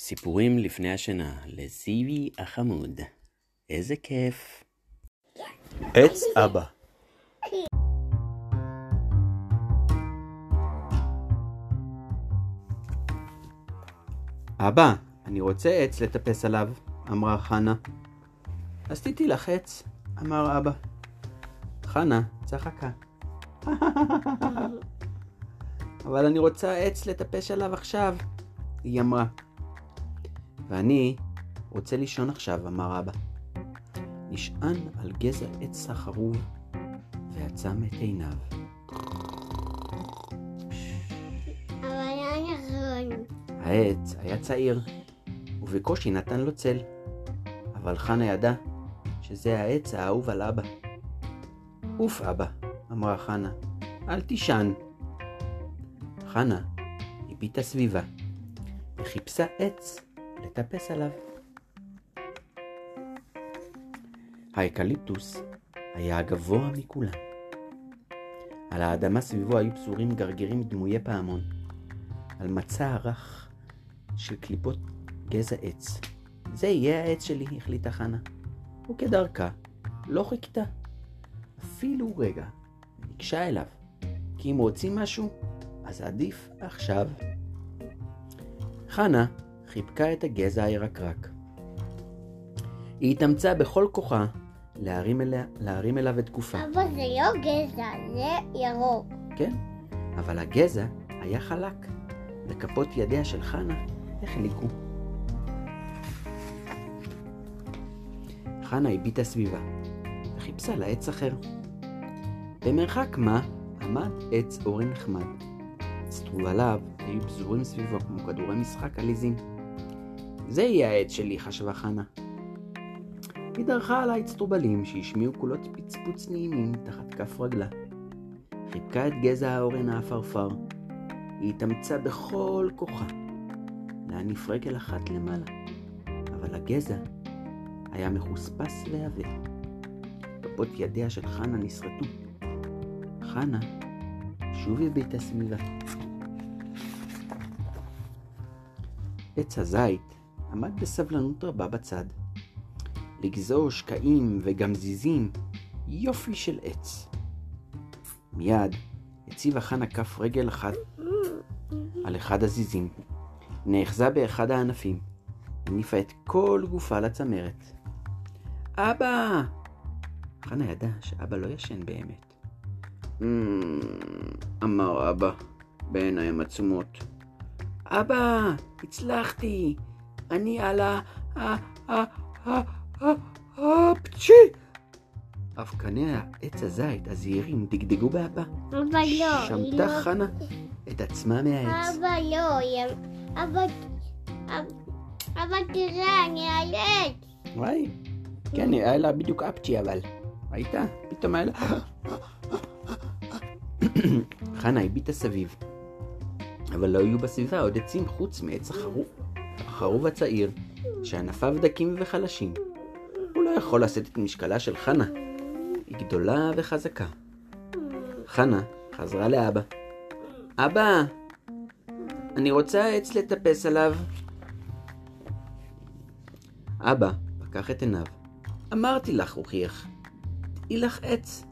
סיפורים לפני השינה לזיוי החמוד. איזה כיף. עץ אבא אבא, אני רוצה עץ לטפס עליו, אמרה חנה. אז תיתי לך עץ, אמר אבא. חנה צחקה. אבל אני רוצה עץ לטפס עליו עכשיו, היא אמרה. ואני רוצה לישון עכשיו, אמר אבא. נשען על גזע עץ החרוב ועצם את עיניו. העץ היה צעיר, ובקושי נתן לו צל. אבל חנה ידעה שזה העץ האהוב על אבא. אוף, אבא, אמרה חנה, אל תישן. חנה הביטה סביבה וחיפשה עץ לטפס עליו. האקליפטוס היה הגבוה מכולם. על האדמה סביבו היו פזורים גרגירים דמויי פעמון. על מצע הרך של קליפות גזע עץ. זה יהיה העץ שלי, החליטה חנה. וכדרכה, לא חיכתה. אפילו רגע, ניגשה אליו. כי אם רוצים משהו, אז עדיף עכשיו. חנה חיבקה את הגזע הירקרק. היא התאמצה בכל כוחה להרים, אליה, להרים אליו את גופה. אבא זה לא גזע, זה ירוק. כן, אבל הגזע היה חלק, וכפות ידיה של חנה החליקו. חנה הביטה סביבה, וחיפשה לה עץ אחר. במרחק מה עמד עץ אורן נחמד. סטרובליו היו פזורים סביבו כמו כדורי משחק עליזים. זה יהיה העץ שלי, חשבה חנה. היא דרכה על האצטרובלים שהשמיעו קולות פצפוץ נעימים תחת כף רגלה. חיבקה את גזע האורן האפרפר. היא התאמצה בכל כוחה להניף רגל אחת למעלה, אבל הגזע היה מחוספס ועבה. כפות ידיה של חנה נסרטו. חנה שוב הביטה סביבה. עץ הזית עמד בסבלנות רבה בצד. לגזור שקעים וגמזיזים, יופי של עץ. מיד הציבה חנה כף רגל אחת על אחד הזיזים. נאחזה באחד הענפים. הניפה את כל גופה לצמרת. אבא! חנה ידעה שאבא לא ישן באמת. "אמ", אמר אבא בעיניים עצומות. אבא, הצלחתי! אני על ה... הפצ'י! אבקני עץ הזית הזעירים דגדגו באבא. אבא לא, היא שמטה לא... חנה את עצמה מהעץ. אבא לא. אבא- אבא תראה, אני על עץ. וואי, כן, היה לה בדיוק אפצ'י אבל. ראית? פתאום היה לה... חנה הביטה סביב. אבל לא היו בסביבה עוד עצים חוץ מעץ החרוב, החרוב הצעיר, שענפיו דקים וחלשים. הוא לא יכול לשאת את משקלה של חנה. היא גדולה וחזקה. חנה חזרה לאבא. אבא, אני רוצה עץ לטפס עליו. אבא פקח את עיניו. אמרתי לך, רוחייך, תהי לך עץ.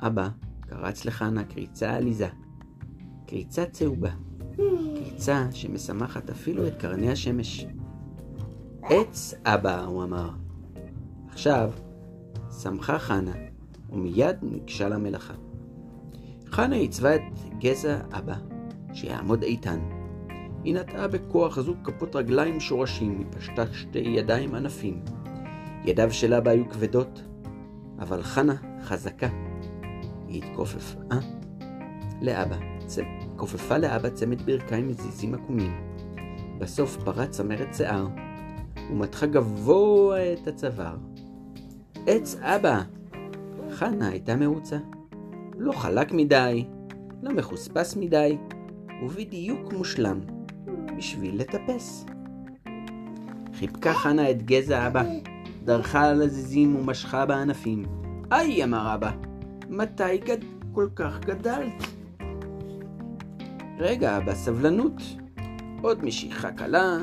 אבא קרץ לחנה קריצה עליזה. קריצה צהובה. קריצה שמשמחת אפילו את קרני השמש. עץ אבא, הוא אמר. עכשיו שמחה חנה, ומיד ניגשה למלאכה. חנה עיצבה את גזע אבא, שיעמוד איתן. היא נטעה בכוח זוג כפות רגליים שורשים, היא פשטה שתי ידיים ענפים. ידיו של אבא היו כבדות, אבל חנה חזקה. היא התכופפה לאבא, צ... כופפה לאבא צמד ברכיים מזיזים עקומים. בסוף פרץ צמרת שיער, ומתחה גבוה את הצוואר. עץ אבא! חנה הייתה מרוצה. לא חלק מדי, לא מחוספס מדי, ובדיוק מושלם, בשביל לטפס. חיבקה חנה את גזע אבא, דרכה על הזיזים ומשכה בענפים. היי, אמר אבא, מתי גד... כל כך גדלת? רגע, אבא, סבלנות. עוד משיכה קלה,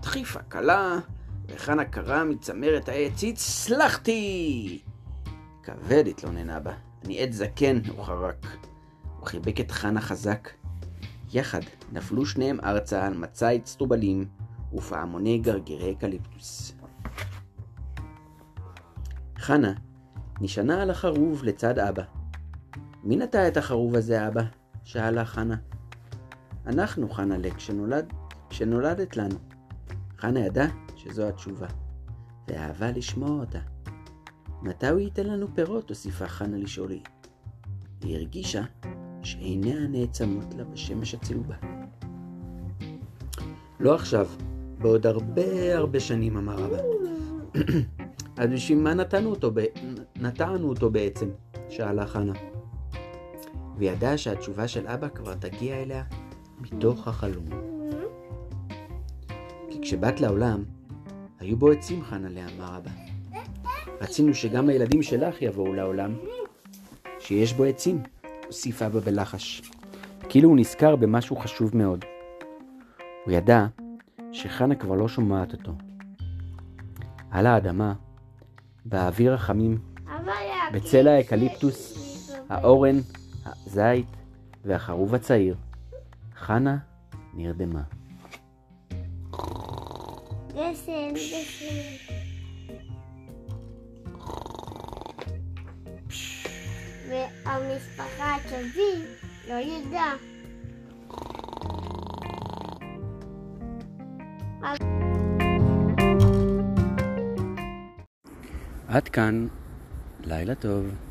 דחיפה קלה, וחנה קרא מצמרת העץ, הצלחתי! כבד התלונן אבא, אני עד זקן, הוא חרק. הוא חיבק את חנה חזק. יחד נפלו שניהם ארצה על מצאי צטובלים ופעמוני גרגירי אקליפטוס. חנה נשענה על החרוב לצד אבא. מי נטע את החרוב הזה, אבא? שאלה חנה. אנחנו, חנה לק, כשנולד, כשנולדת לנו. חנה ידעה שזו התשובה, ואהבה לשמוע אותה. מתי הוא ייתן לנו פירות? הוסיפה חנה לשאול. היא הרגישה שעיניה נעצמות לה בשמש הצהובה. לא עכשיו, בעוד הרבה הרבה שנים, אמר אבא. אז בשביל מה נתנו אותו, ב... נתנו אותו בעצם? שאלה חנה. וידעה שהתשובה של אבא כבר תגיע אליה מתוך החלום. כי כשבאת לעולם, היו בו עצים חנה לה, אמר אבא. רצינו שגם הילדים שלך יבואו לעולם, שיש בו עצים, הוסיף אבא בלחש. כאילו הוא נזכר במשהו חשוב מאוד. הוא ידע שחנה כבר לא שומעת אותו. על האדמה, באוויר החמים, בצל האקליפטוס, האורן, הזית והחרוב הצעיר, חנה נרדמה. גשם, גשם. והמשפחה שלי לא ידעה. עד כאן, לילה טוב.